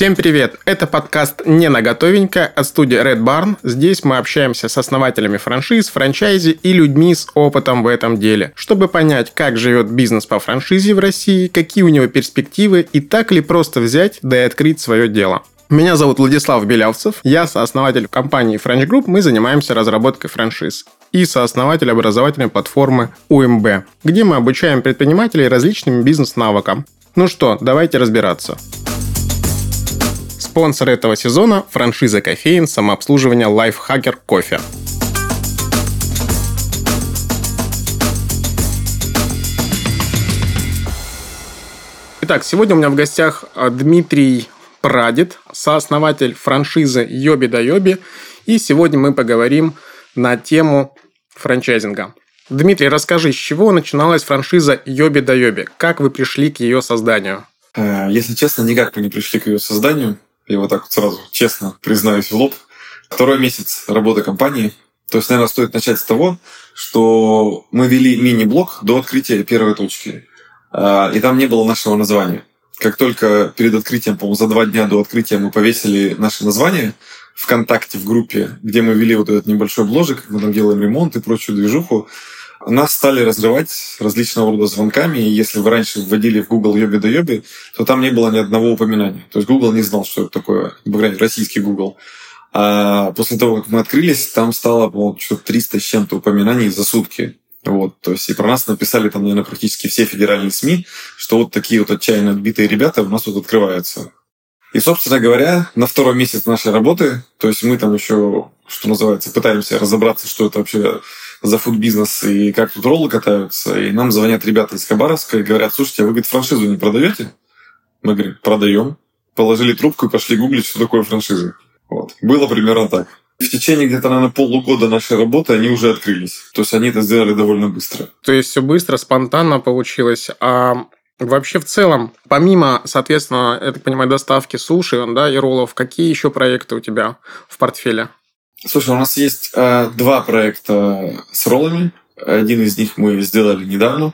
Всем привет! Это подкаст «Не на готовенько» от студии Red Barn. Здесь мы общаемся с основателями франшиз, франчайзи и людьми с опытом в этом деле, чтобы понять, как живет бизнес по франшизе в России, какие у него перспективы и так ли просто взять да и открыть свое дело. Меня зовут Владислав Белявцев, я сооснователь компании French Group, мы занимаемся разработкой франшиз и сооснователь образовательной платформы УМБ, где мы обучаем предпринимателей различным бизнес-навыкам. Ну что, давайте разбираться. Спонсор этого сезона – франшиза кофеин самообслуживания Lifehacker Кофе. Итак, сегодня у меня в гостях а, Дмитрий Прадед, сооснователь франшизы Йоби да Йоби. И сегодня мы поговорим на тему франчайзинга. Дмитрий, расскажи, с чего начиналась франшиза Йоби да Йоби? Как вы пришли к ее созданию? Э, если честно, никак мы не пришли к ее созданию. Я вот так вот сразу честно признаюсь в лоб. Второй месяц работы компании. То есть, наверное, стоит начать с того, что мы вели мини-блог до открытия первой точки. Э, и там не было нашего названия. Как только перед открытием, по-моему, за два дня до открытия мы повесили наше название ВКонтакте в группе, где мы вели вот этот небольшой бложик, мы там делаем ремонт и прочую движуху, нас стали разрывать различного рода звонками, и если вы раньше вводили в Google Йоби да Йоби, то там не было ни одного упоминания. То есть Google не знал, что это такое, по российский Google. А после того, как мы открылись, там стало, по-моему, что-то 300 с чем-то упоминаний за сутки. Вот, то есть и про нас написали там, наверное, практически все федеральные СМИ, что вот такие вот отчаянно отбитые ребята у нас тут открываются. И, собственно говоря, на второй месяц нашей работы, то есть мы там еще, что называется, пытаемся разобраться, что это вообще за фуд-бизнес и как тут роллы катаются. И нам звонят ребята из Хабаровска и говорят, слушайте, а вы, говорит, франшизу не продаете? Мы говорим, продаем. Положили трубку и пошли гуглить, что такое франшиза. Вот. Было примерно так. В течение где-то, наверное, полугода нашей работы они уже открылись. То есть они это сделали довольно быстро. То есть все быстро, спонтанно получилось. А Вообще, в целом, помимо, соответственно, я так понимаю, доставки суши да, и роллов, какие еще проекты у тебя в портфеле? Слушай, у нас есть э, два проекта с роллами. Один из них мы сделали недавно.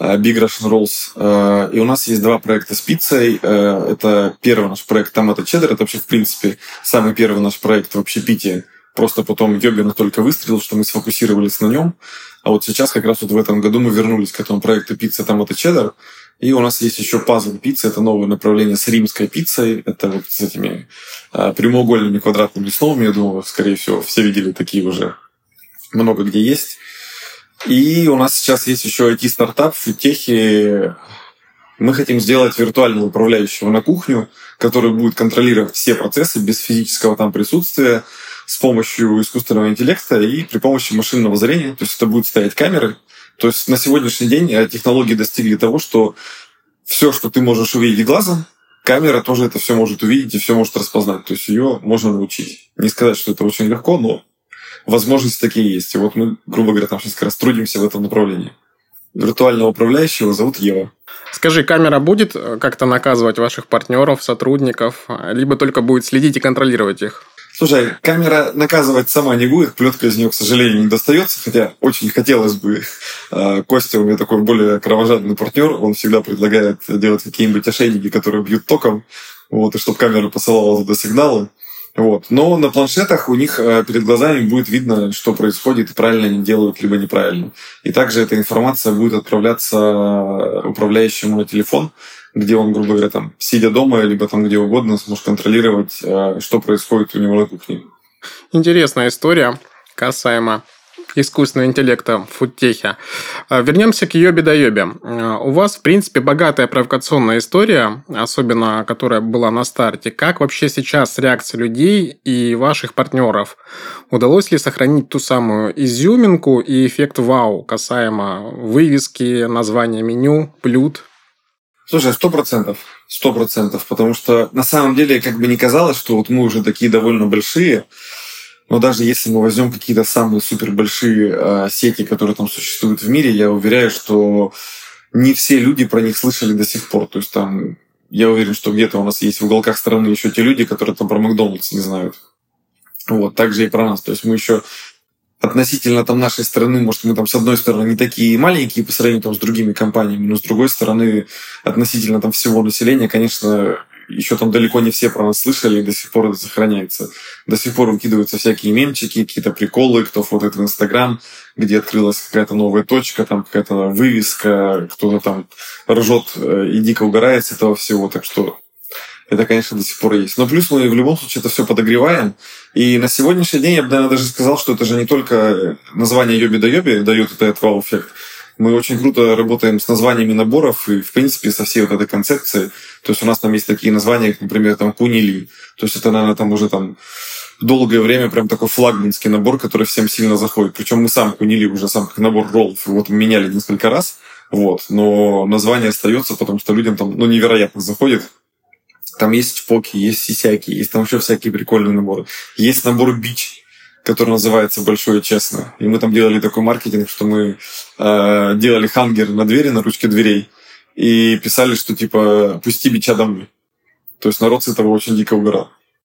Э, Big Russian Rolls. Э, и у нас есть два проекта с пиццей. Э, это первый наш проект Томата Чеддер. Это вообще, в принципе, самый первый наш проект в общепите. Просто потом Йоби настолько выстрелил, что мы сфокусировались на нем. А вот сейчас, как раз вот в этом году, мы вернулись к этому проекту пицца Томата Чеддер. И у нас есть еще пазл пиццы. Это новое направление с римской пиццей. Это вот с этими э, прямоугольными квадратными основами. Я думаю, скорее всего, все видели такие уже. Много где есть. И у нас сейчас есть еще IT-стартап в футехе. Мы хотим сделать виртуального управляющего на кухню, который будет контролировать все процессы без физического там присутствия с помощью искусственного интеллекта и при помощи машинного зрения. То есть это будут стоять камеры, то есть на сегодняшний день э, технологии достигли того, что все, что ты можешь увидеть глазом, камера тоже это все может увидеть и все может распознать. То есть ее можно научить. Не сказать, что это очень легко, но возможности такие есть. И вот мы, грубо говоря, там сейчас как раз трудимся в этом направлении. Виртуального управляющего зовут Ева. Скажи, камера будет э, как-то наказывать ваших партнеров, сотрудников, либо только будет следить и контролировать их? Слушай, камера наказывать сама не будет, плетка из нее, к сожалению, не достается, хотя очень хотелось бы. А, Костя у меня такой более кровожадный партнер, он всегда предлагает делать какие-нибудь ошейники, которые бьют током, вот, и чтобы камера посылала туда сигналы. Вот. Но на планшетах у них э, перед глазами будет видно, что происходит, и правильно они делают, либо неправильно. И также эта информация будет отправляться управляющему на телефон, где он, грубо говоря, там, сидя дома, либо там где угодно, сможет контролировать, э, что происходит у него на кухне. Интересная история касаемо искусственного интеллекта в фудтехе. А, вернемся к Йоби да Йоби. А, у вас, в принципе, богатая провокационная история, особенно которая была на старте. Как вообще сейчас реакция людей и ваших партнеров? Удалось ли сохранить ту самую изюминку и эффект вау касаемо вывески, названия меню, блюд? Слушай, сто процентов. Сто процентов. Потому что на самом деле, как бы не казалось, что вот мы уже такие довольно большие, но даже если мы возьмем какие-то самые супер большие э, сети, которые там существуют в мире, я уверяю, что не все люди про них слышали до сих пор. То есть там, я уверен, что где-то у нас есть в уголках страны еще те люди, которые там про Макдональдс не знают. Вот, так же и про нас. То есть мы еще относительно там нашей страны, может, мы там с одной стороны не такие маленькие по сравнению там с другими компаниями, но с другой стороны относительно там всего населения, конечно, еще там далеко не все про нас слышали, и до сих пор это сохраняется. До сих пор выкидываются всякие мемчики, какие-то приколы, кто фотоет в Инстаграм, где открылась какая-то новая точка, там какая-то вывеска, кто-то там ржет э, и дико угорает с этого всего. Так что это, конечно, до сих пор есть. Но плюс мы в любом случае это все подогреваем. И на сегодняшний день я бы, наверное, даже сказал, что это же не только название Йоби да Йоби дает этот вау-эффект. Мы очень круто работаем с названиями наборов и, в принципе, со всей вот этой концепцией. То есть у нас там есть такие названия, например, там Кунили. То есть это, наверное, там уже там долгое время прям такой флагманский набор, который всем сильно заходит. Причем мы сам Кунили уже сам как набор роллов. Вот меняли несколько раз. Вот. Но название остается, потому что людям там ну, невероятно заходит. Там есть поки, есть сисяки, есть там еще всякие прикольные наборы. Есть набор бич, который называется «Большое честно». И мы там делали такой маркетинг, что мы э, делали хангер на двери, на ручке дверей, и писали, что типа «пусти бича домой». То есть народ с этого очень дико угорал.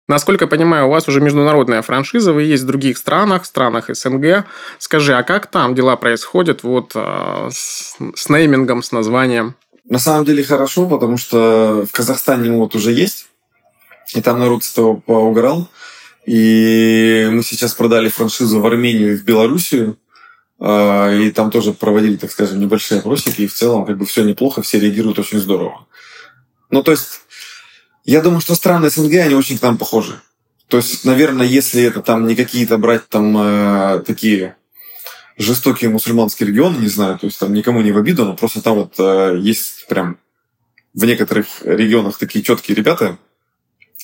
Насколько я понимаю, у вас уже международная франшиза, вы есть в других странах, странах СНГ. Скажи, а как там дела происходят вот э, с, с неймингом, с названием? На самом деле хорошо, потому что в Казахстане вот уже есть, и там народ с этого поугорал. И мы сейчас продали франшизу в Армению и в Белоруссию. А, и там тоже проводили, так скажем, небольшие опросики. И в целом как бы все неплохо, все реагируют очень здорово. Ну, то есть, я думаю, что страны СНГ, они очень к нам похожи. То есть, наверное, если это там не какие-то брать там э, такие жестокие мусульманские регионы, не знаю, то есть там никому не в обиду, но просто там вот э, есть прям в некоторых регионах такие четкие ребята,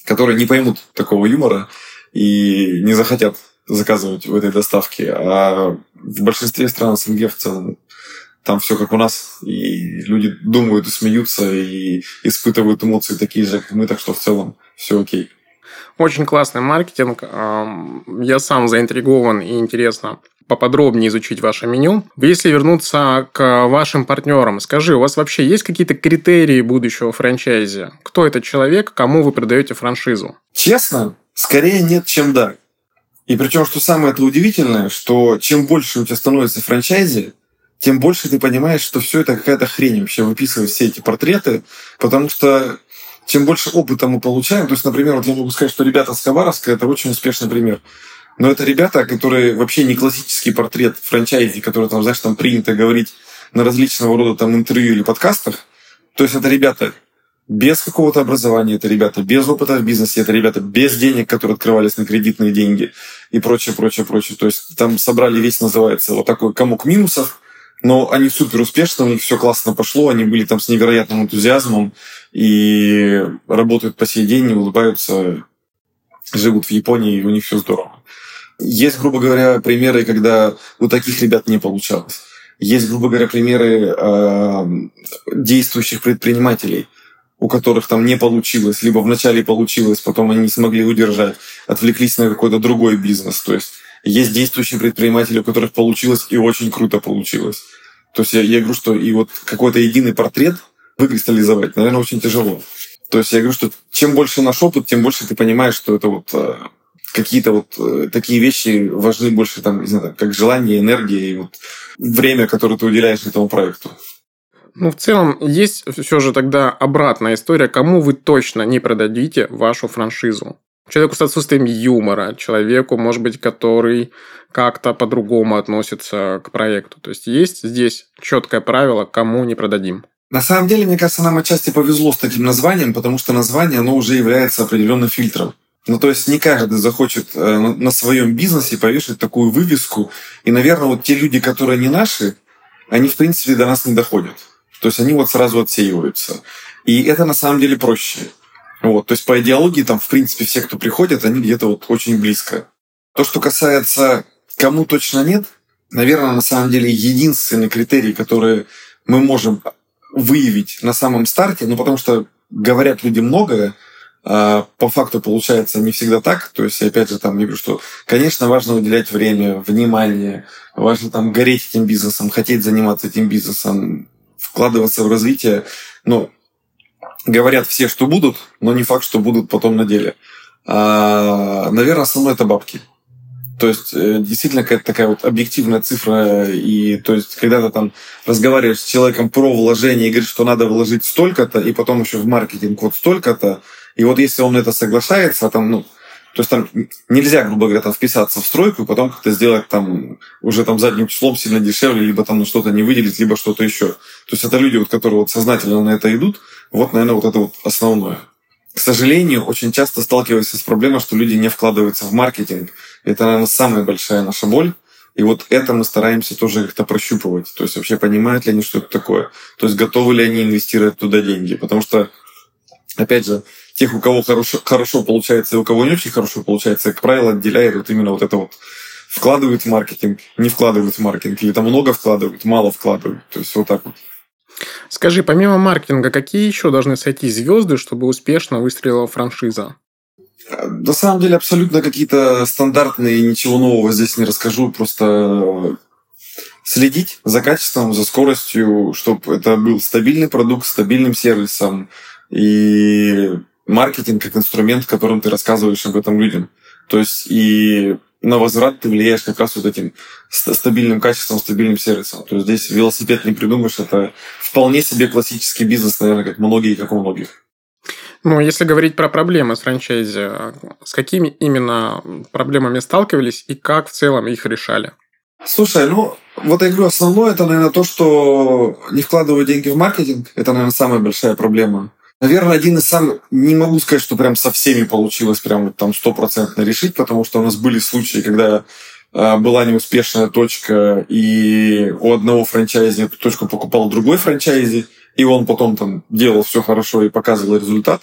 которые не поймут такого юмора, и не захотят заказывать в этой доставке. А в большинстве стран СНГ в целом там все как у нас, и люди думают и смеются, и испытывают эмоции такие же, как мы, так что в целом все окей. Очень классный маркетинг. Я сам заинтригован и интересно поподробнее изучить ваше меню. Если вернуться к вашим партнерам, скажи, у вас вообще есть какие-то критерии будущего франчайзи? Кто этот человек, кому вы продаете франшизу? Честно, Скорее нет, чем да. И причем, что самое это удивительное, что чем больше у тебя становится франчайзи, тем больше ты понимаешь, что все это какая-то хрень вообще выписывать все эти портреты, потому что чем больше опыта мы получаем, то есть, например, вот я могу сказать, что ребята с Хабаровска – это очень успешный пример. Но это ребята, которые вообще не классический портрет франчайзи, который там, знаешь, там принято говорить на различного рода там интервью или подкастах. То есть это ребята без какого-то образования, это ребята без опыта в бизнесе, это ребята без денег, которые открывались на кредитные деньги и прочее, прочее, прочее. То есть там собрали весь, называется, вот такой комок минусов, но они супер успешны, у них все классно пошло, они были там с невероятным энтузиазмом и работают по сей день, улыбаются, живут в Японии, и у них все здорово. Есть, грубо говоря, примеры, когда у таких ребят не получалось. Есть, грубо говоря, примеры э, действующих предпринимателей – у которых там не получилось, либо вначале получилось, потом они не смогли удержать, отвлеклись на какой-то другой бизнес. То есть есть действующие предприниматели, у которых получилось и очень круто получилось. То есть я, я говорю, что и вот какой-то единый портрет выкристаллизовать, наверное, очень тяжело. То есть я говорю, что чем больше наш опыт, тем больше ты понимаешь, что это вот э, какие-то вот э, такие вещи важны больше, там, не знаю, как желание, энергия и вот время, которое ты уделяешь этому проекту. Ну, в целом, есть все же тогда обратная история, кому вы точно не продадите вашу франшизу. Человеку с отсутствием юмора, человеку, может быть, который как-то по-другому относится к проекту. То есть есть здесь четкое правило, кому не продадим. На самом деле, мне кажется, нам отчасти повезло с таким названием, потому что название, оно уже является определенным фильтром. Ну, то есть не каждый захочет э, на своем бизнесе повешать такую вывеску. И, наверное, вот те люди, которые не наши, они, в принципе, до нас не доходят. То есть они вот сразу отсеиваются. И это на самом деле проще. Вот, то есть по идеологии там, в принципе, все, кто приходят, они где-то вот очень близко. То, что касается кому точно нет, наверное, на самом деле единственный критерий, который мы можем выявить на самом старте, ну, потому что говорят люди многое, а по факту получается не всегда так. То есть, опять же, там, я говорю, что, конечно, важно уделять время, внимание, важно там гореть этим бизнесом, хотеть заниматься этим бизнесом, вкладываться в развитие. Ну, говорят все, что будут, но не факт, что будут потом на деле. А, наверное, основное это бабки. То есть, э, действительно, какая-то такая вот объективная цифра. И, то есть, когда ты там разговариваешь с человеком про вложение и говоришь, что надо вложить столько-то, и потом еще в маркетинг вот столько-то, И вот если он это соглашается, там, ну, то есть там нельзя, грубо говоря, там вписаться в стройку потом как-то сделать там уже там задним числом сильно дешевле, либо там что-то не выделить, либо что-то еще. То есть это люди, вот, которые вот сознательно на это идут. Вот, наверное, вот это вот основное. К сожалению, очень часто сталкиваемся с проблемой, что люди не вкладываются в маркетинг. Это, наверное, самая большая наша боль. И вот это мы стараемся тоже как-то прощупывать. То есть вообще понимают ли они, что это такое. То есть готовы ли они инвестировать туда деньги. Потому что, опять же, тех, у кого хорошо, хорошо получается и у кого не очень хорошо получается, как правило, отделяет вот именно вот это вот вкладывают в маркетинг, не вкладывают в маркетинг, или там много вкладывают, мало вкладывают. То есть вот так вот. Скажи, помимо маркетинга, какие еще должны сойти звезды, чтобы успешно выстрелила франшиза? На самом деле абсолютно какие-то стандартные, ничего нового здесь не расскажу, просто следить за качеством, за скоростью, чтобы это был стабильный продукт, стабильным сервисом, и маркетинг как инструмент, которым ты рассказываешь об этом людям. То есть и на возврат ты влияешь как раз вот этим стабильным качеством, стабильным сервисом. То есть здесь велосипед не придумаешь, это вполне себе классический бизнес, наверное, как многие, как у многих. Ну, если говорить про проблемы с франчайзи, с какими именно проблемами сталкивались и как в целом их решали? Слушай, ну, вот я говорю, основное это, наверное, то, что не вкладываю деньги в маркетинг. Это, наверное, самая большая проблема. Наверное, один из самых... Не могу сказать, что прям со всеми получилось прям вот там стопроцентно решить, потому что у нас были случаи, когда э, была неуспешная точка, и у одного франчайзи эту точку покупал другой франчайзи, и он потом там делал все хорошо и показывал результат.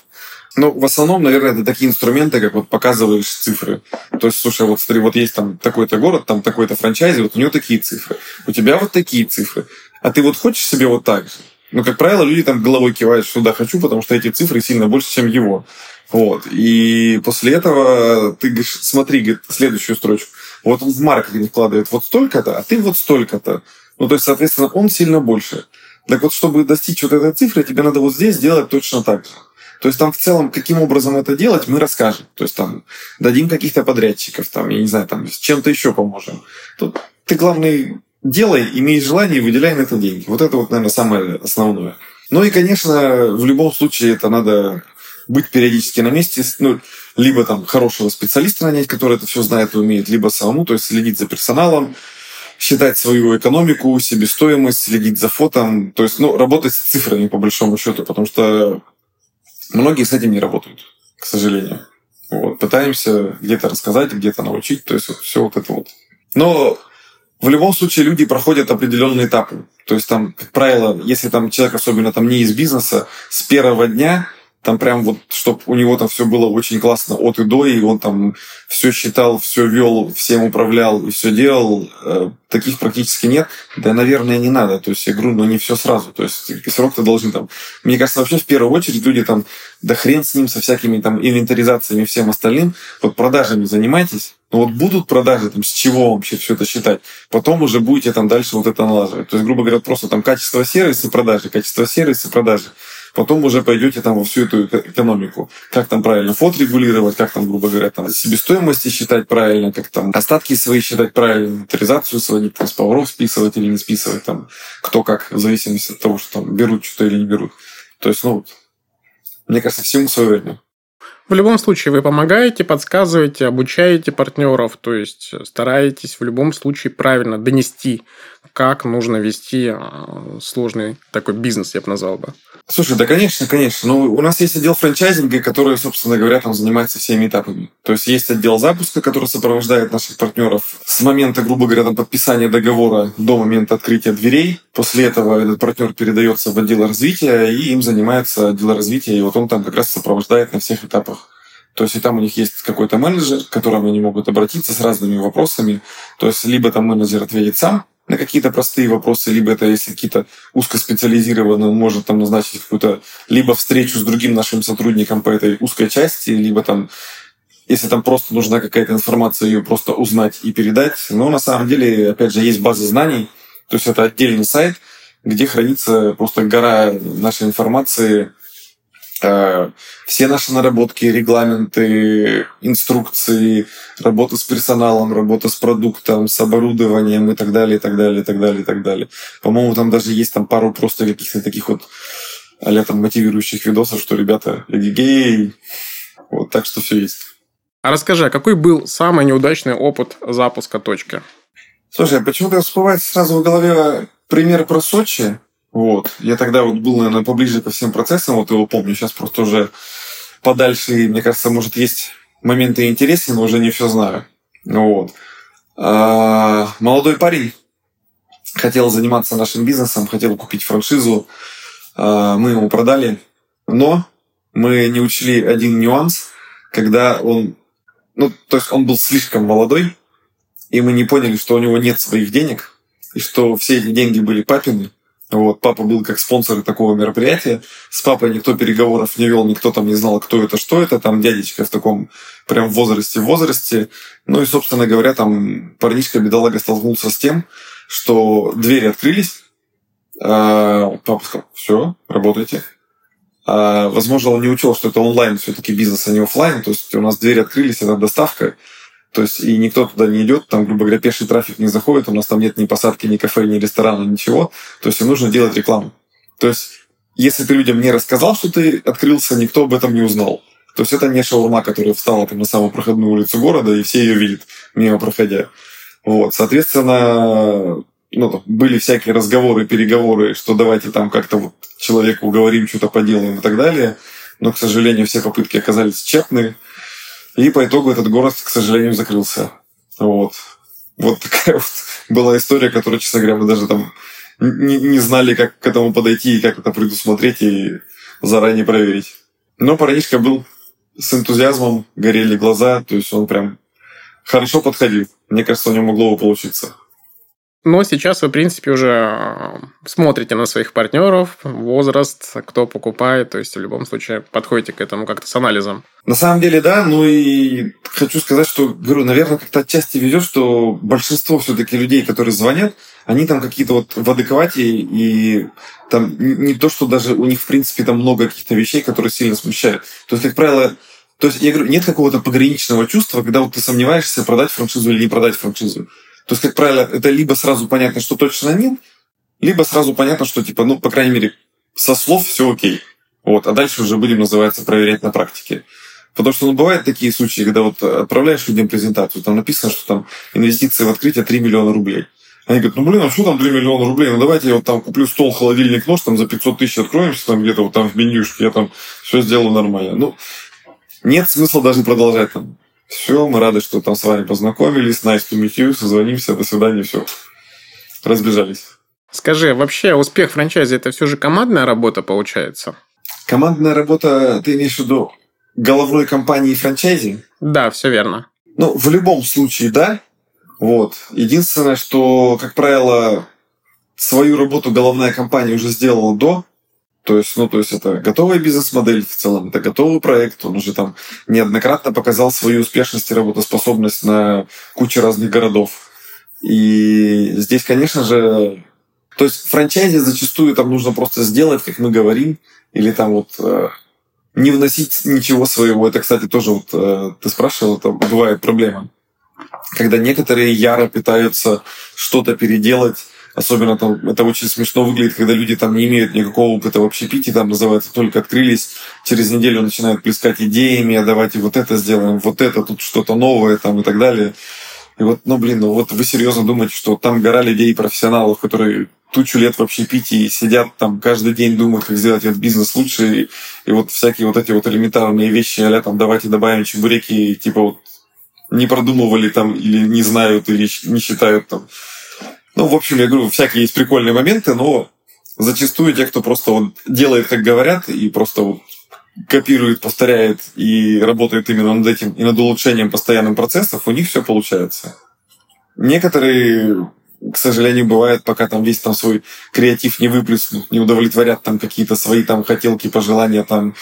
Но в основном, наверное, это такие инструменты, как вот показываешь цифры. То есть, слушай, вот смотри, вот есть там такой-то город, там такой-то франчайзи, вот у него такие цифры. У тебя вот такие цифры. А ты вот хочешь себе вот так же? Ну, как правило, люди там головой кивают, что да, хочу, потому что эти цифры сильно больше, чем его. Вот. И после этого ты говоришь, смотри, говорит, следующую строчку. Вот он в маркетинг вкладывает вот столько-то, а ты вот столько-то. Ну, то есть, соответственно, он сильно больше. Так вот, чтобы достичь вот этой цифры, тебе надо вот здесь делать точно так же. То есть там в целом, каким образом это делать, мы расскажем. То есть там дадим каких-то подрядчиков, там, я не знаю, там, с чем-то еще поможем. Тут ты, главный, делай, имей желание и выделяй на это деньги. Вот это вот, наверное, самое основное. Ну и, конечно, в любом случае это надо быть периодически на месте, ну, либо там хорошего специалиста нанять, который это все знает и умеет, либо самому, то есть следить за персоналом, считать свою экономику, себестоимость, следить за фотом, то есть, ну, работать с цифрами по большому счету, потому что многие с этим не работают, к сожалению. Вот, пытаемся где-то рассказать, где-то научить, то есть вот все вот это вот. Но в любом случае люди проходят определенные этапы. То есть там, как правило, если там человек особенно там не из бизнеса, с первого дня там прям вот, чтобы у него там все было очень классно от и до, и он там все считал, все вел, всем управлял и все делал. Э, таких практически нет. Да, наверное, не надо. То есть я говорю, но не все сразу. То есть срок-то должен там... Мне кажется, вообще в первую очередь люди там, да хрен с ним, со всякими там инвентаризациями и всем остальным. Вот продажами занимайтесь. Но вот будут продажи, там, с чего вообще все это считать? Потом уже будете там дальше вот это налаживать. То есть, грубо говоря, просто там качество сервиса, продажи, качество сервиса, продажи потом уже пойдете там во всю эту экономику. Как там правильно фот регулировать, как там, грубо говоря, там себестоимости считать правильно, как там остатки свои считать правильно, инвентаризацию сводить, там, с поваров списывать или не списывать, там, кто как, в зависимости от того, что там берут что-то или не берут. То есть, ну, мне кажется, всему свое время. В любом случае, вы помогаете, подсказываете, обучаете партнеров, то есть стараетесь в любом случае правильно донести, как нужно вести а, сложный такой бизнес, я бы назвал бы. Слушай, да, конечно, конечно. Ну, у нас есть отдел франчайзинга, который, собственно говоря, там занимается всеми этапами. То есть есть отдел запуска, который сопровождает наших партнеров с момента, грубо говоря, там, подписания договора до момента открытия дверей. После этого этот партнер передается в отдел развития, и им занимается отдел развития, и вот он там как раз сопровождает на всех этапах. То есть и там у них есть какой-то менеджер, к которому они могут обратиться с разными вопросами. То есть либо там менеджер ответит сам, на какие-то простые вопросы, либо это если какие-то узкоспециализированные, он может там назначить какую-то либо встречу с другим нашим сотрудником по этой узкой части, либо там если там просто нужна какая-то информация, ее просто узнать и передать. Но на самом деле, опять же, есть база знаний, то есть это отдельный сайт, где хранится просто гора нашей информации, все наши наработки, регламенты, инструкции, работа с персоналом, работа с продуктом, с оборудованием и так далее, и так далее, и так далее, и так далее. По-моему, там даже есть там пару просто каких-то таких вот а там мотивирующих видосов, что ребята, эгегей, вот так что все есть. А расскажи, а какой был самый неудачный опыт запуска точки? Слушай, а почему-то всплывает сразу в голове пример про Сочи. Вот. Я тогда вот был, наверное, поближе ко всем процессам, вот его помню. Сейчас просто уже подальше, мне кажется, может, есть моменты интереснее, но уже не все знаю. Вот. А, молодой парень хотел заниматься нашим бизнесом, хотел купить франшизу. А, мы ему продали, но мы не учли один нюанс, когда он, ну, то есть он был слишком молодой, и мы не поняли, что у него нет своих денег, и что все эти деньги были папины. Вот, папа был как спонсор такого мероприятия. С папой никто переговоров не вел, никто там не знал, кто это, что это. Там дядечка в таком прям возрасте, возрасте. Ну и, собственно говоря, там парнишка бедолага столкнулся с тем, что двери открылись. А папа сказал, все, работайте. А, возможно, он не учел, что это онлайн все-таки бизнес, а не офлайн. То есть у нас двери открылись, это доставка. То есть и никто туда не идет, там, грубо говоря, пеший трафик не заходит, у нас там нет ни посадки, ни кафе, ни ресторана, ничего. То есть им нужно делать рекламу. То есть если ты людям не рассказал, что ты открылся, никто об этом не узнал. То есть это не шаурма, которая встала там на самую проходную улицу города, и все ее видят, мимо проходя. Вот, соответственно, ну, там, были всякие разговоры, переговоры, что давайте там как-то вот человеку уговорим, что-то поделаем и так далее. Но, к сожалению, все попытки оказались тщетны. И по итогу этот город, к сожалению, закрылся. Вот. Вот такая вот была история, которую, честно говоря, мы даже там не, не знали, как к этому подойти и как это предусмотреть и заранее проверить. Но парнишка был с энтузиазмом, горели глаза, то есть он прям хорошо подходил. Мне кажется, у него могло бы получиться. Но сейчас вы, в принципе, уже э, смотрите на своих партнеров, возраст, кто покупает, то есть в любом случае подходите к этому как-то с анализом. На самом деле, да, ну и хочу сказать, что, говорю, наверное, как-то отчасти везет, что большинство все-таки людей, которые звонят, они там какие-то вот в адеквате, и там не то, что даже у них, в принципе, там много каких-то вещей, которые сильно смущают. То есть, как правило, то есть, я говорю, нет какого-то пограничного чувства, когда вот ты сомневаешься, продать франшизу или не продать франшизу. То есть, как правило, это либо сразу понятно, что точно нет, либо сразу понятно, что, типа, ну, по крайней мере, со слов все окей. Вот, а дальше уже будем, называется, проверять на практике. Потому что ну, бывают такие случаи, когда вот отправляешь людям презентацию, там написано, что там инвестиции в открытие 3 миллиона рублей. Они говорят, ну блин, а что там 3 миллиона рублей? Ну давайте я вот там куплю стол, холодильник, нож, там за 500 тысяч откроемся, там где-то вот там в менюшке, я там все сделаю нормально. Ну, нет смысла даже продолжать там. Все, мы рады, что там с вами познакомились. Nice to meet you. Созвонимся. До свидания. Все. Разбежались. Скажи, вообще успех франчайзи это все же командная работа получается? Командная работа, ты имеешь в виду головной компании франчайзи? Да, все верно. Ну, в любом случае, да. Вот. Единственное, что, как правило, свою работу головная компания уже сделала до то есть, ну, то есть это готовая бизнес-модель в целом, это готовый проект, он уже там неоднократно показал свою успешность и работоспособность на куче разных городов. И здесь, конечно же, то есть франчайзи зачастую там нужно просто сделать, как мы говорим, или там вот э, не вносить ничего своего. Это, кстати, тоже вот э, ты спрашивал, это бывает проблема. Когда некоторые яро пытаются что-то переделать, Особенно там это очень смешно выглядит, когда люди там не имеют никакого опыта в общепите, там называется только открылись, через неделю начинают плескать идеями, а давайте вот это сделаем, вот это, тут что-то новое там и так далее. И вот, ну блин, ну вот вы серьезно думаете, что там гора людей профессионалов, которые тучу лет в общепите и сидят там каждый день думают, как сделать этот бизнес лучше, и, и вот всякие вот эти вот элементарные вещи, а там давайте добавим чебуреки, типа вот не продумывали там или не знают, или не считают там ну, в общем, я говорю, всякие есть прикольные моменты, но зачастую те, кто просто вот делает, как говорят, и просто вот копирует, повторяет и работает именно над этим и над улучшением постоянных процессов, у них все получается. Некоторые, к сожалению, бывает, пока там весь там свой креатив не выплеснут, не удовлетворят там какие-то свои там хотелки, пожелания там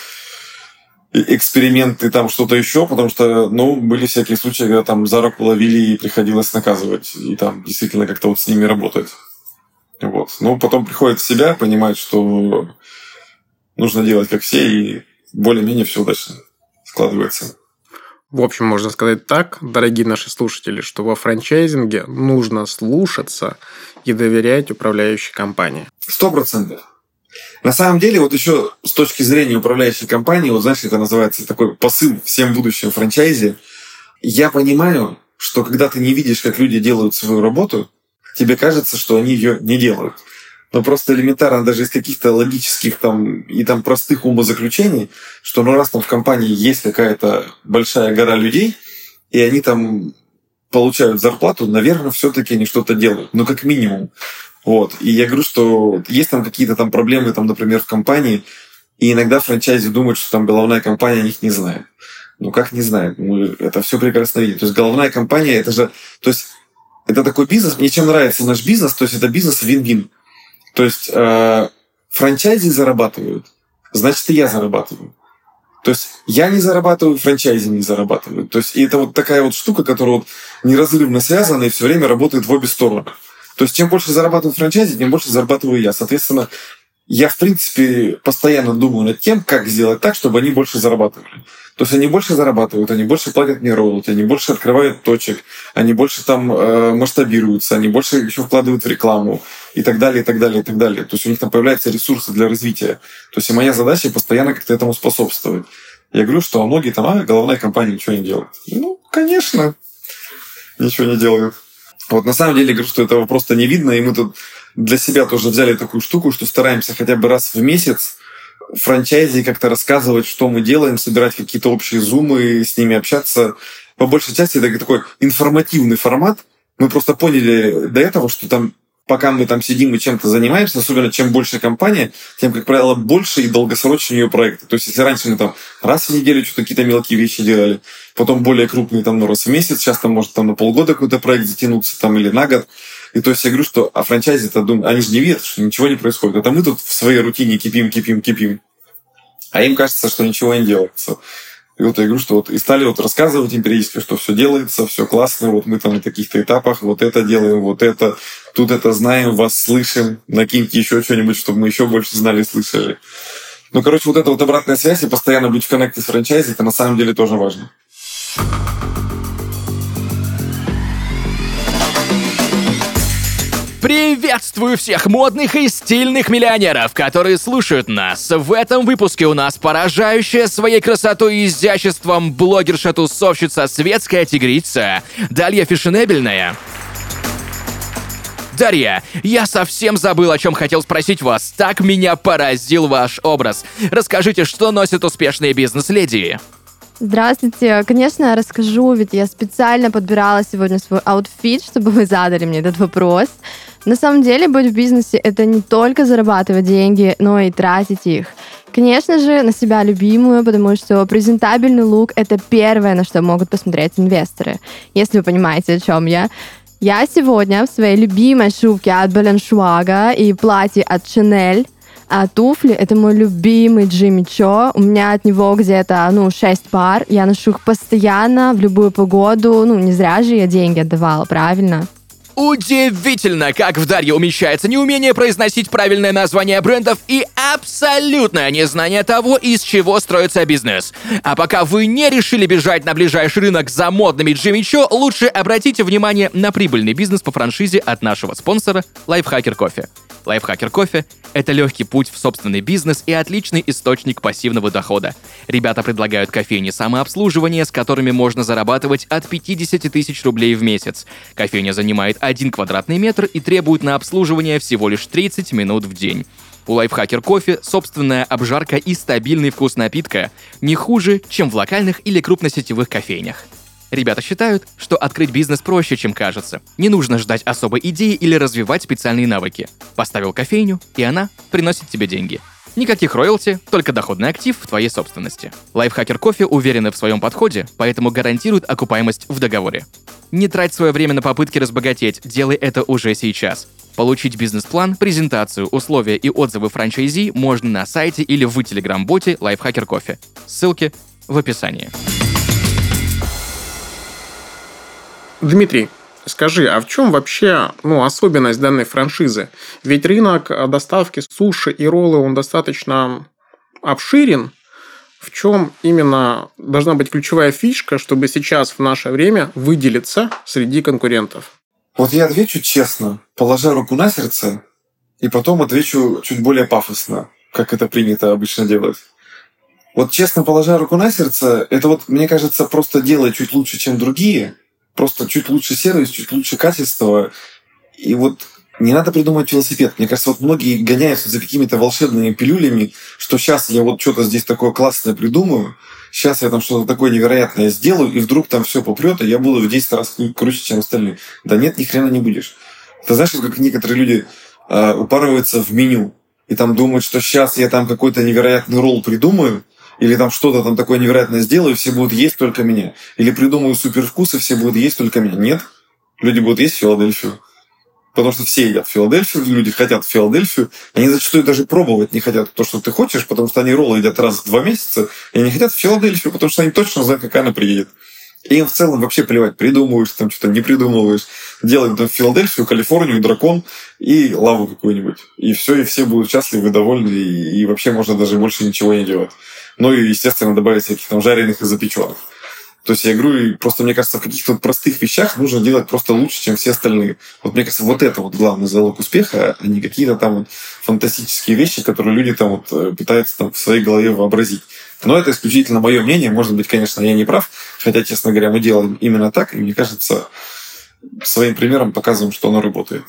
эксперименты, там что-то еще, потому что, ну, были всякие случаи, когда там за руку ловили и приходилось наказывать, и там действительно как-то вот с ними работать. Вот. Ну, потом приходит в себя, понимает, что нужно делать как все, и более-менее все удачно складывается. В общем, можно сказать так, дорогие наши слушатели, что во франчайзинге нужно слушаться и доверять управляющей компании. Сто процентов. На самом деле, вот еще с точки зрения управляющей компании, вот знаешь, это называется такой посыл всем будущим франчайзе. Я понимаю, что когда ты не видишь, как люди делают свою работу, тебе кажется, что они ее не делают. Но просто элементарно даже из каких-то логических там и там простых умозаключений, что ну раз там в компании есть какая-то большая гора людей, и они там получают зарплату, наверное, все-таки они что-то делают. Ну, как минимум. Вот. И я говорю, что есть там какие-то там проблемы, там, например, в компании, и иногда франчайзи думают, что там головная компания о них не знает. Ну, как не знает? Мы это все прекрасно видим. То есть головная компания, это же... То есть это такой бизнес. Мне чем нравится наш бизнес, то есть это бизнес вин-вин. То есть э, франчайзи зарабатывают, значит, и я зарабатываю. То есть я не зарабатываю, франчайзи не зарабатывают. То есть и это вот такая вот штука, которая вот неразрывно связана и все время работает в обе стороны. То есть чем больше зарабатывает франчайзи, тем больше зарабатываю я. Соответственно, я, в принципе, постоянно думаю над тем, как сделать так, чтобы они больше зарабатывали. То есть они больше зарабатывают, они больше платят мне роялти, они больше открывают точек, они больше там э, масштабируются, они больше еще вкладывают в рекламу и так далее, и так далее, и так далее. То есть у них там появляются ресурсы для развития. То есть и моя задача постоянно как-то этому способствовать. Я говорю, что многие там, а, головная компания ничего не делает. Ну, конечно, ничего не делают. Вот на самом деле, говорю, что этого просто не видно, и мы тут для себя тоже взяли такую штуку, что стараемся хотя бы раз в месяц франчайзи как-то рассказывать, что мы делаем, собирать какие-то общие зумы, с ними общаться. По большей части это такой информативный формат. Мы просто поняли до этого, что там пока мы там сидим и чем-то занимаемся, особенно чем больше компания, тем, как правило, больше и долгосрочнее ее проекты. То есть, если раньше мы там раз в неделю что-то какие-то мелкие вещи делали, потом более крупные там, ну, раз в месяц, сейчас там может там на полгода какой-то проект затянуться там или на год. И то есть я говорю, что а франчайзи-то, они же не видят, что ничего не происходит. Это мы тут в своей рутине кипим, кипим, кипим. А им кажется, что ничего не делается. И вот я говорю, что вот и стали вот рассказывать им периодически, что все делается, все классно, вот мы там на каких-то этапах вот это делаем, вот это, тут это знаем, вас слышим, накиньте еще что-нибудь, чтобы мы еще больше знали и слышали. Ну, короче, вот эта вот обратная связь и постоянно быть в коннекте с франчайзи, это на самом деле тоже важно. Приветствую всех модных и стильных миллионеров, которые слушают нас. В этом выпуске у нас поражающая своей красотой и изяществом блогерша-тусовщица светская тигрица Дарья Фешенебельная. Дарья, я совсем забыл, о чем хотел спросить вас. Так меня поразил ваш образ. Расскажите, что носят успешные бизнес-леди? Здравствуйте. Конечно, расскажу, ведь я специально подбирала сегодня свой outfit, чтобы вы задали мне этот вопрос. На самом деле, быть в бизнесе – это не только зарабатывать деньги, но и тратить их. Конечно же, на себя любимую, потому что презентабельный лук – это первое, на что могут посмотреть инвесторы, если вы понимаете, о чем я. Я сегодня в своей любимой шубке от Balenciaga и платье от Chanel – а туфли — это мой любимый Джимми Чо. У меня от него где-то, ну, 6 пар. Я ношу их постоянно, в любую погоду. Ну, не зря же я деньги отдавала, правильно? Удивительно, как в Дарье умещается неумение произносить правильное название брендов и абсолютное незнание того, из чего строится бизнес. А пока вы не решили бежать на ближайший рынок за модными Джимми Чо, лучше обратите внимание на прибыльный бизнес по франшизе от нашего спонсора Lifehacker Coffee. Лайфхакер кофе – это легкий путь в собственный бизнес и отличный источник пассивного дохода. Ребята предлагают кофейни самообслуживания, с которыми можно зарабатывать от 50 тысяч рублей в месяц. Кофейня занимает 1 квадратный метр и требует на обслуживание всего лишь 30 минут в день. У Лайфхакер кофе собственная обжарка и стабильный вкус напитка не хуже, чем в локальных или крупносетевых кофейнях. Ребята считают, что открыть бизнес проще, чем кажется. Не нужно ждать особой идеи или развивать специальные навыки. Поставил кофейню, и она приносит тебе деньги. Никаких роялти, только доходный актив в твоей собственности. Лайфхакер кофе уверены в своем подходе, поэтому гарантирует окупаемость в договоре. Не трать свое время на попытки разбогатеть, делай это уже сейчас. Получить бизнес-план, презентацию, условия и отзывы франчайзи можно на сайте или в телеграм-боте Лайфхакер Кофе. Ссылки в описании. Дмитрий, скажи, а в чем вообще ну, особенность данной франшизы? Ведь рынок доставки суши и роллы, он достаточно обширен. В чем именно должна быть ключевая фишка, чтобы сейчас в наше время выделиться среди конкурентов? Вот я отвечу честно, положа руку на сердце, и потом отвечу чуть более пафосно, как это принято обычно делать. Вот честно положа руку на сердце, это вот, мне кажется, просто делать чуть лучше, чем другие, просто чуть лучше сервис, чуть лучше качество. И вот не надо придумать велосипед. Мне кажется, вот многие гоняются за какими-то волшебными пилюлями, что сейчас я вот что-то здесь такое классное придумаю, сейчас я там что-то такое невероятное сделаю, и вдруг там все попрет, и я буду в 10 раз круче, чем остальные. Да нет, ни хрена не будешь. Ты знаешь, как некоторые люди э, упарываются в меню, и там думают, что сейчас я там какой-то невероятный ролл придумаю, или там что-то там такое невероятное сделаю, все будут есть только меня. Или придумаю супервкусы, все будут есть только меня. Нет. Люди будут есть Филадельфию. Потому что все едят Филадельфию, люди хотят Филадельфию. Они зачастую даже пробовать не хотят то, что ты хочешь, потому что они роллы едят раз в два месяца, и они хотят Филадельфию, потому что они точно знают, как она приедет. И им в целом вообще плевать, придумываешь там что-то, не придумываешь. Делаем там Филадельфию, Калифорнию, дракон и лаву какую-нибудь. И все, и все будут счастливы, довольны, и, и вообще можно даже больше ничего не делать. Ну и, естественно, добавить всяких там жареных и запеченных. То есть я говорю, просто мне кажется, в каких-то простых вещах нужно делать просто лучше, чем все остальные. Вот мне кажется, вот это вот главный залог успеха, а не какие-то там вот фантастические вещи, которые люди там вот э, пытаются там в своей голове вообразить. Но это исключительно мое мнение. Может быть, конечно, я не прав. Хотя, честно говоря, мы делаем именно так. И мне кажется, своим примером показываем, что оно работает.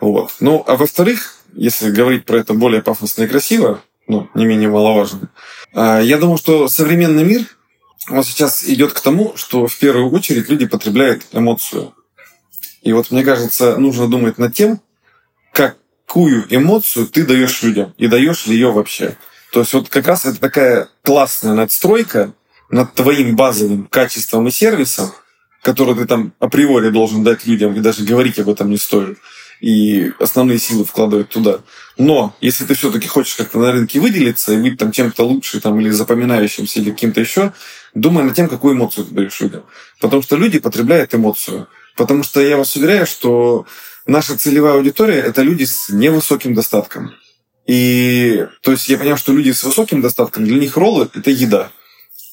Вот. Ну, а во-вторых, если говорить про это более пафосно и красиво, ну, не менее маловажно, а, я думаю, что современный мир, он сейчас идет к тому, что в первую очередь люди потребляют эмоцию. И вот мне кажется, нужно думать над тем, какую эмоцию ты даешь людям и даешь ли ее вообще. То есть вот как раз это такая классная надстройка над твоим базовым качеством и сервисом, который ты там априори должен дать людям, и даже говорить об этом не стоит и основные силы вкладывать туда. Но если ты все-таки хочешь как-то на рынке выделиться и быть там чем-то лучше там, или запоминающимся, или каким-то еще, думай над тем, какую эмоцию ты даешь людям. Потому что люди потребляют эмоцию. Потому что я вас уверяю, что наша целевая аудитория – это люди с невысоким достатком. И то есть я понимаю, что люди с высоким достатком, для них роллы – это еда.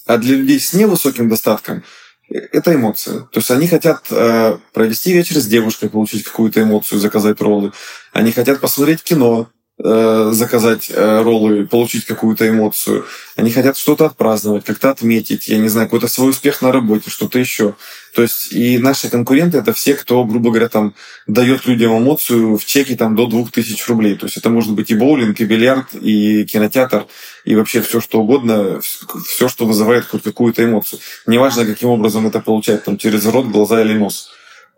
А для людей с невысоким достатком это эмоция. То есть они хотят э, провести вечер с девушкой, получить какую-то эмоцию, заказать роллы. Они хотят посмотреть кино, э, заказать э, роллы, получить какую-то эмоцию. Они хотят что-то отпраздновать, как-то отметить, я не знаю, какой-то свой успех на работе, что-то еще. То есть и наши конкуренты это все, кто, грубо говоря, там дает людям эмоцию в чеке там до 2000 рублей. То есть это может быть и боулинг, и бильярд, и кинотеатр, и вообще все что угодно, все, что вызывает хоть какую-то эмоцию. Неважно, каким образом это получать, там через рот, глаза или нос.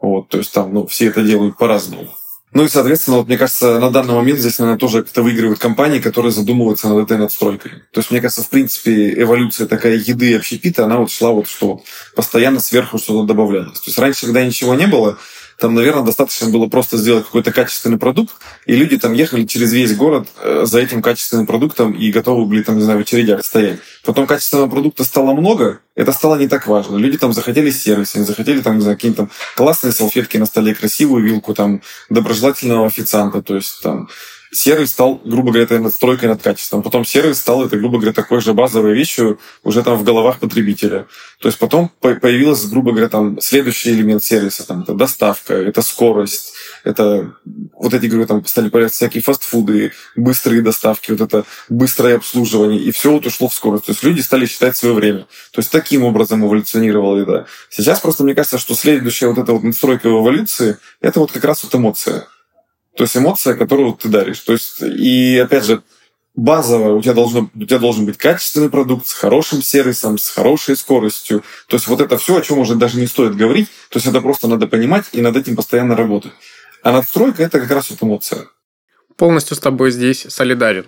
Вот, то есть там, ну, все это делают по-разному. Ну и, соответственно, вот мне кажется, на данный момент здесь, наверное, тоже как-то выигрывают компании, которые задумываются над этой надстройкой. То есть, мне кажется, в принципе, эволюция такая еды и общепита, она вот шла вот что постоянно сверху что-то добавлялось. То есть раньше, когда ничего не было, там, наверное, достаточно было просто сделать какой-то качественный продукт, и люди там ехали через весь город э, за этим качественным продуктом и готовы были там, не знаю, в очередях стоять. Потом качественного продукта стало много, это стало не так важно. Люди там захотели сервис, они захотели там, не знаю, какие-то там классные салфетки на столе, красивую вилку, там, доброжелательного официанта, то есть там сервис стал, грубо говоря, этой надстройкой над качеством. Потом сервис стал, это, грубо говоря, такой же базовой вещью уже там в головах потребителя. То есть потом появилась, грубо говоря, там следующий элемент сервиса. Там, это доставка, это скорость, это вот эти, говорю, там стали появляться всякие фастфуды, быстрые доставки, вот это быстрое обслуживание, и все вот ушло в скорость. То есть люди стали считать свое время. То есть таким образом эволюционировала еда. Сейчас просто мне кажется, что следующая вот эта вот настройка эволюции, это вот как раз вот эмоция. То есть эмоция, которую ты даришь. То есть, и опять же, базово у тебя, должно, у тебя должен быть качественный продукт с хорошим сервисом, с хорошей скоростью. То есть вот это все, о чем уже даже не стоит говорить. То есть это просто надо понимать и над этим постоянно работать. А надстройка – это как раз вот эмоция. Полностью с тобой здесь солидарен.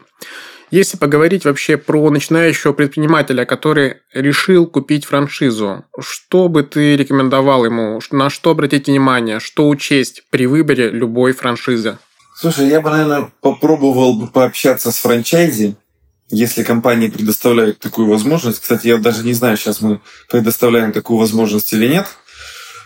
Если поговорить вообще про начинающего предпринимателя, который решил купить франшизу, что бы ты рекомендовал ему, на что обратить внимание, что учесть при выборе любой франшизы? Слушай, я бы, наверное, попробовал бы пообщаться с франчайзи, если компании предоставляют такую возможность. Кстати, я даже не знаю, сейчас мы предоставляем такую возможность или нет.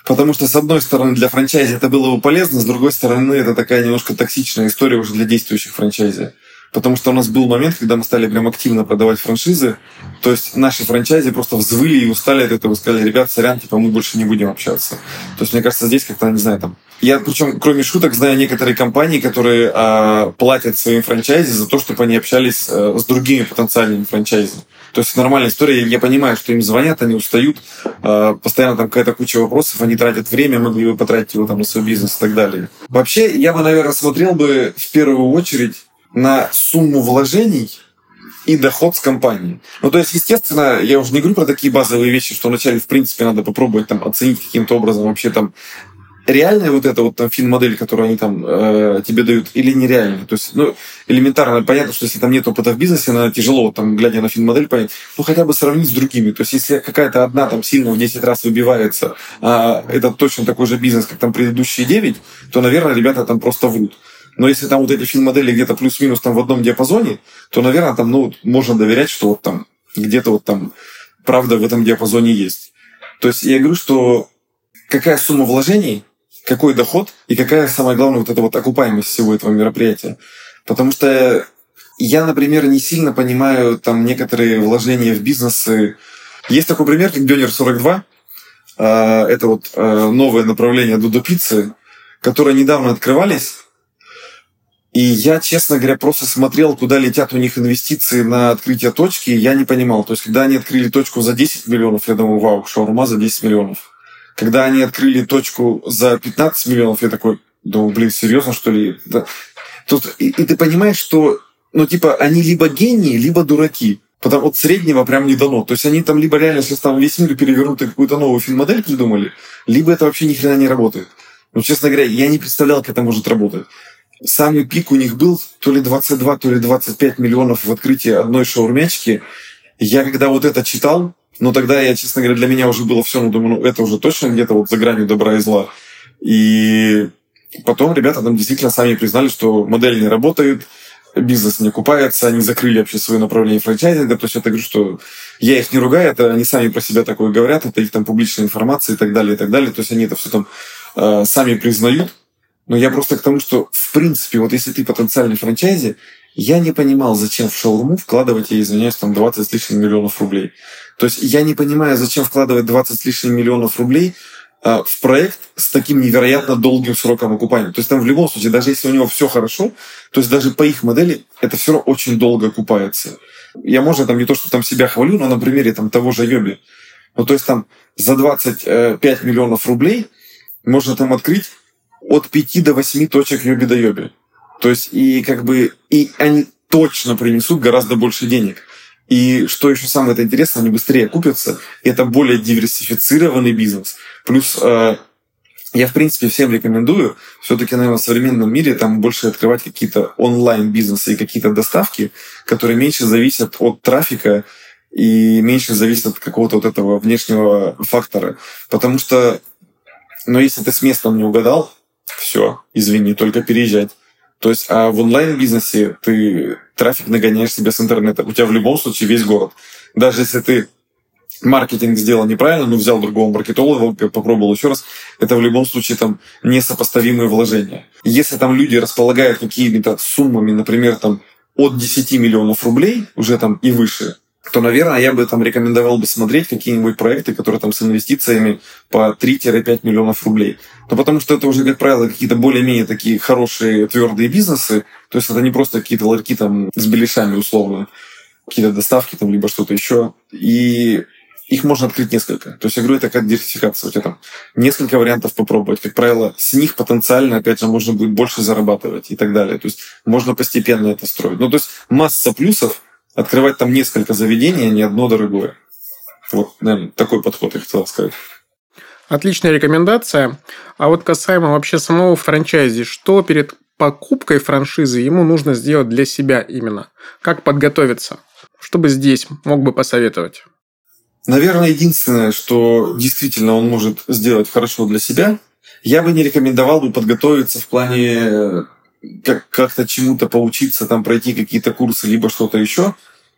Потому что, с одной стороны, для франчайзи это было бы полезно, с другой стороны, это такая немножко токсичная история уже для действующих франчайзи. Потому что у нас был момент, когда мы стали прям активно продавать франшизы. То есть наши франчайзи просто взвыли и устали от этого. Сказали, ребят, сорян, типа мы больше не будем общаться. То есть, мне кажется, здесь как-то, не знаю, там... Я, причем, кроме шуток, знаю некоторые компании, которые а, платят своим франчайзи за то, чтобы они общались а, с другими потенциальными франчайзи. То есть нормальная история. Я понимаю, что им звонят, они устают, а, постоянно там какая-то куча вопросов, они тратят время, могли бы потратить его там на свой бизнес и так далее. Вообще, я бы, наверное, смотрел бы в первую очередь на сумму вложений и доход с компании. Ну, то есть, естественно, я уже не говорю про такие базовые вещи, что вначале, в принципе, надо попробовать там оценить каким-то образом вообще там реальная вот эта вот там фин-модель, которую они там э, тебе дают, или нереальная? То есть, ну, элементарно понятно, что если там нет опыта в бизнесе, наверное, тяжело, там, глядя на фин-модель, понять, ну, хотя бы сравнить с другими. То есть, если какая-то одна там сильно в 10 раз выбивается, а это точно такой же бизнес, как там предыдущие 9, то, наверное, ребята там просто врут. Но если там вот эти фин-модели где-то плюс-минус там в одном диапазоне, то, наверное, там, ну, можно доверять, что вот там где-то вот там правда в этом диапазоне есть. То есть я говорю, что какая сумма вложений, какой доход и какая, самое главное, вот эта вот окупаемость всего этого мероприятия. Потому что я, например, не сильно понимаю там некоторые вложения в бизнесы. Есть такой пример, как Дёнер 42. А, это вот а, новое направление Дудо Пиццы, которые недавно открывались. И я, честно говоря, просто смотрел, куда летят у них инвестиции на открытие точки, и я не понимал. То есть, когда они открыли точку за 10 миллионов, я думаю, вау, шаурма за 10 миллионов. Когда они открыли точку за 15 миллионов, я такой, думаю, блин, серьезно, что ли? Да. Тут, и, и ты понимаешь, что, ну, типа, они либо гении, либо дураки. Потому вот среднего прям не дано. То есть они там либо реально сейчас там весь мир перевернут и какую-то новую фильм-модель придумали, либо это вообще ни хрена не работает. Ну, честно говоря, я не представлял, как это может работать. Самый пик у них был то ли 22, то ли 25 миллионов в открытии одной шаурмячки. Я когда вот это читал, но тогда я, честно говоря, для меня уже было все, ну, думаю, ну, это уже точно где-то вот за гранью добра и зла. И потом ребята там действительно сами признали, что модель не работает, бизнес не окупается, они закрыли вообще свое направление франчайзинга. То есть это говорю, что я их не ругаю, это они сами про себя такое говорят, это их там публичная информация и так далее, и так далее. То есть они это все там э, сами признают. Но я просто к тому, что в принципе, вот если ты потенциальный франчайзи, я не понимал, зачем в шаурму вкладывать, я извиняюсь, там 20 с лишним миллионов рублей. То есть я не понимаю, зачем вкладывать 20 с лишним миллионов рублей а, в проект с таким невероятно долгим сроком окупания. То есть там в любом случае, даже если у него все хорошо, то есть даже по их модели это все равно очень долго окупается. Я, можно, там не то, что там себя хвалю, но на примере там того же Йоби. Ну, то есть там за 25 миллионов рублей можно там открыть от 5 до 8 точек Йоби до Йоби. То есть и как бы и они точно принесут гораздо больше денег. И что еще самое интересное, они быстрее купятся. И это более диверсифицированный бизнес. Плюс э, я, в принципе, всем рекомендую все-таки, наверное, в современном мире там больше открывать какие-то онлайн-бизнесы и какие-то доставки, которые меньше зависят от трафика и меньше зависят от какого-то вот этого внешнего фактора. Потому что, ну, если ты с местом не угадал, все, извини, только переезжать. То есть, а в онлайн-бизнесе ты трафик нагоняешь себе с интернета. У тебя в любом случае весь город. Даже если ты маркетинг сделал неправильно, но взял другого маркетолога, попробовал еще раз, это в любом случае там несопоставимые вложения. Если там люди располагают какими-то суммами, например, там от 10 миллионов рублей, уже там и выше, то, наверное, я бы там рекомендовал бы смотреть какие-нибудь проекты, которые там с инвестициями по 3-5 миллионов рублей. Ну, потому что это уже, как правило, какие-то более-менее такие хорошие твердые бизнесы. То есть это не просто какие-то ларьки там с беляшами условно, какие-то доставки там, либо что-то еще. И их можно открыть несколько. То есть я говорю, это как диверсификация. У тебя там несколько вариантов попробовать. Как правило, с них потенциально, опять же, можно будет больше зарабатывать и так далее. То есть можно постепенно это строить. Ну, то есть масса плюсов, открывать там несколько заведений, а не одно дорогое. Вот, наверное, такой подход я хотел сказать. Отличная рекомендация. А вот касаемо вообще самого франчайзи, что перед покупкой франшизы ему нужно сделать для себя именно? Как подготовиться? Что бы здесь мог бы посоветовать? Наверное, единственное, что действительно он может сделать хорошо для себя, я бы не рекомендовал бы подготовиться в плане как- как-то чему-то поучиться, там пройти какие-то курсы, либо что-то еще,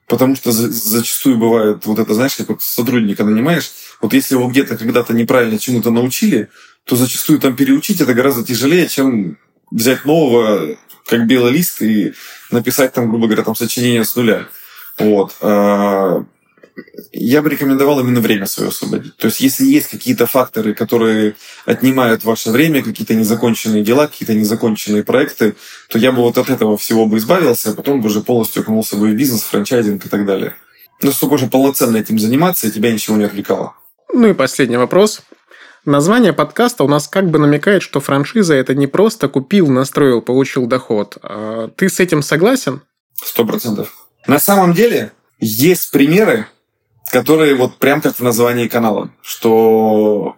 потому что за- зачастую бывает вот это, знаешь, как вот сотрудника нанимаешь, вот если его где-то когда-то неправильно чему-то научили, то зачастую там переучить это гораздо тяжелее, чем взять нового, как белый лист и написать там, грубо говоря, там сочинение с нуля. Вот. Я бы рекомендовал именно время свое освободить. То есть, если есть какие-то факторы, которые отнимают ваше время, какие-то незаконченные дела, какие-то незаконченные проекты, то я бы вот от этого всего бы избавился, а потом бы уже полностью окунулся бы в бизнес, франчайзинг и так далее. Но чтобы уже полноценно этим заниматься, и тебя ничего не отвлекало. Ну и последний вопрос. Название подкаста у нас как бы намекает, что франшиза это не просто купил, настроил, получил доход. А ты с этим согласен? Сто процентов. На самом деле есть примеры, которые вот прям как в названии канала, что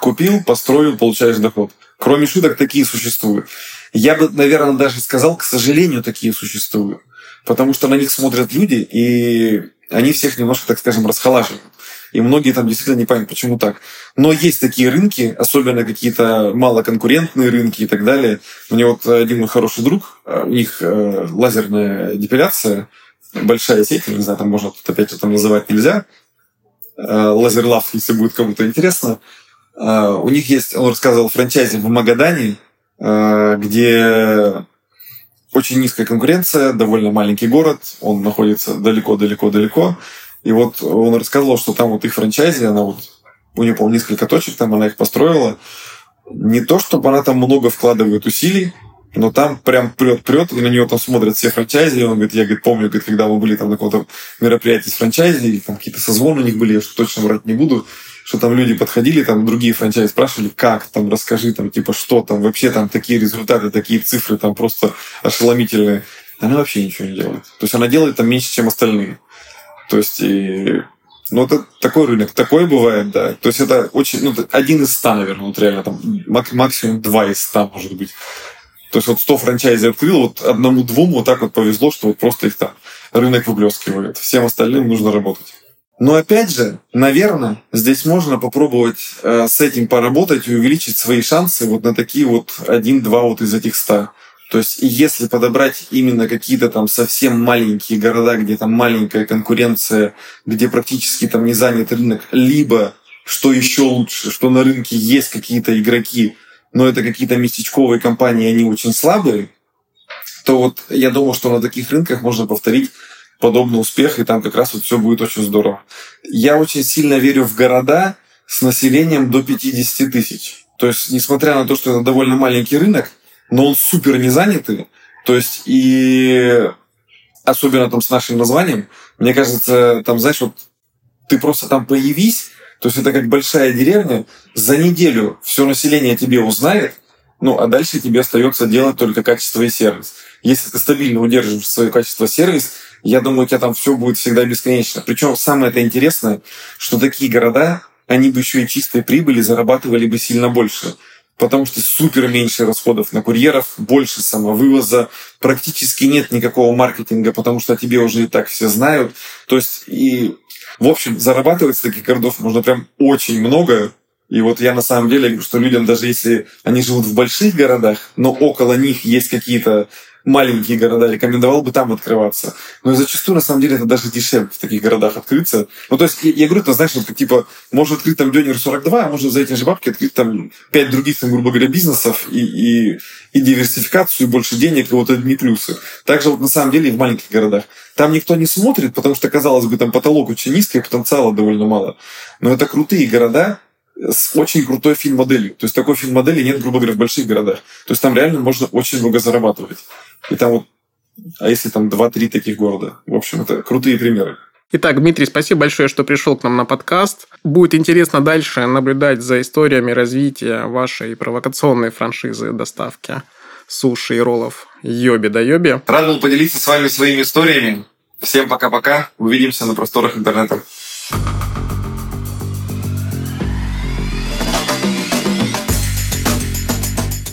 купил, построил, получаешь доход. Кроме шуток, такие существуют. Я бы, наверное, даже сказал, к сожалению, такие существуют. Потому что на них смотрят люди, и они всех немножко, так скажем, расхолаживают. И многие там действительно не понимают, почему так. Но есть такие рынки, особенно какие-то малоконкурентные рынки и так далее. У меня вот один мой хороший друг, э, у них э, лазерная депиляция, большая сеть, не знаю, там можно тут опять что-то называть нельзя. Э, Лазерлав, если будет кому-то интересно. У них есть, он рассказывал, франчайзи в Магадане, где очень низкая конкуренция, довольно маленький город, он находится далеко-далеко-далеко. И вот он рассказывал, что там вот их франчайзи, она вот, у нее, по несколько точек, там она их построила. Не то, чтобы она там много вкладывает усилий, но там прям прет-прет, и на нее там смотрят все франчайзи. И он говорит, я говорит, помню, говорит, когда мы были там на каком-то мероприятии с франчайзи, и там какие-то созвоны у них были, я что точно врать не буду, что там люди подходили, там другие франчайзи спрашивали, как там, расскажи, там, типа, что там, вообще там такие результаты, такие цифры, там просто ошеломительные. Она вообще ничего не делает. То есть она делает там меньше, чем остальные. То есть, и, ну, это такой рынок. Такое бывает, да. То есть, это очень, ну, один из ста, наверное, вот реально, там, максимум два из ста, может быть. То есть, вот 100 франчайзи открыл, вот одному-двум вот так вот повезло, что вот просто их там рынок выплескивает. Всем остальным нужно работать. Но опять же, наверное, здесь можно попробовать э, с этим поработать и увеличить свои шансы вот на такие вот один-два вот из этих ста. То есть, если подобрать именно какие-то там совсем маленькие города, где там маленькая конкуренция, где практически там не занят рынок, либо, что еще лучше, что на рынке есть какие-то игроки, но это какие-то местечковые компании, они очень слабые, то вот я думаю, что на таких рынках можно повторить подобный успех, и там как раз вот все будет очень здорово. Я очень сильно верю в города с населением до 50 тысяч. То есть, несмотря на то, что это довольно маленький рынок, но он супер не занятый. То есть, и особенно там с нашим названием, мне кажется, там, знаешь, вот ты просто там появись, то есть это как большая деревня, за неделю все население тебе узнает, ну, а дальше тебе остается делать только качество и сервис. Если ты стабильно удерживаешь свое качество сервис, я думаю, у тебя там все будет всегда бесконечно. Причем самое это интересное, что такие города, они бы еще и чистой прибыли зарабатывали бы сильно больше потому что супер меньше расходов на курьеров, больше самовывоза, практически нет никакого маркетинга, потому что о тебе уже и так все знают. То есть, и, в общем, зарабатывать с таких городов можно прям очень много. И вот я на самом деле говорю, что людям, даже если они живут в больших городах, но около них есть какие-то маленькие города, рекомендовал бы там открываться. Но зачастую, на самом деле, это даже дешевле в таких городах открыться. Ну, то есть, я, я говорю, ты знаешь, вот, типа, можно открыть там Дёнер 42, а можно за эти же бабки открыть там пять других, там, грубо говоря, бизнесов и, и, и диверсификацию, и больше денег, и вот одни плюсы. Также вот на самом деле и в маленьких городах. Там никто не смотрит, потому что, казалось бы, там потолок очень низкий, потенциала довольно мало. Но это крутые города, очень крутой фильм-моделью. То есть такой фильм-модели нет, грубо говоря, в больших городах. То есть там реально можно очень много зарабатывать. И там вот, а если там 2-3 таких города? В общем, это крутые примеры. Итак, Дмитрий, спасибо большое, что пришел к нам на подкаст. Будет интересно дальше наблюдать за историями развития вашей провокационной франшизы доставки суши и роллов Йоби да Йоби. Рад был поделиться с вами своими историями. Всем пока-пока. Увидимся на просторах интернета.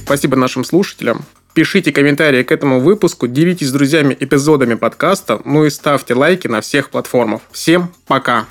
Спасибо нашим слушателям. Пишите комментарии к этому выпуску, делитесь с друзьями эпизодами подкаста, ну и ставьте лайки на всех платформах. Всем пока!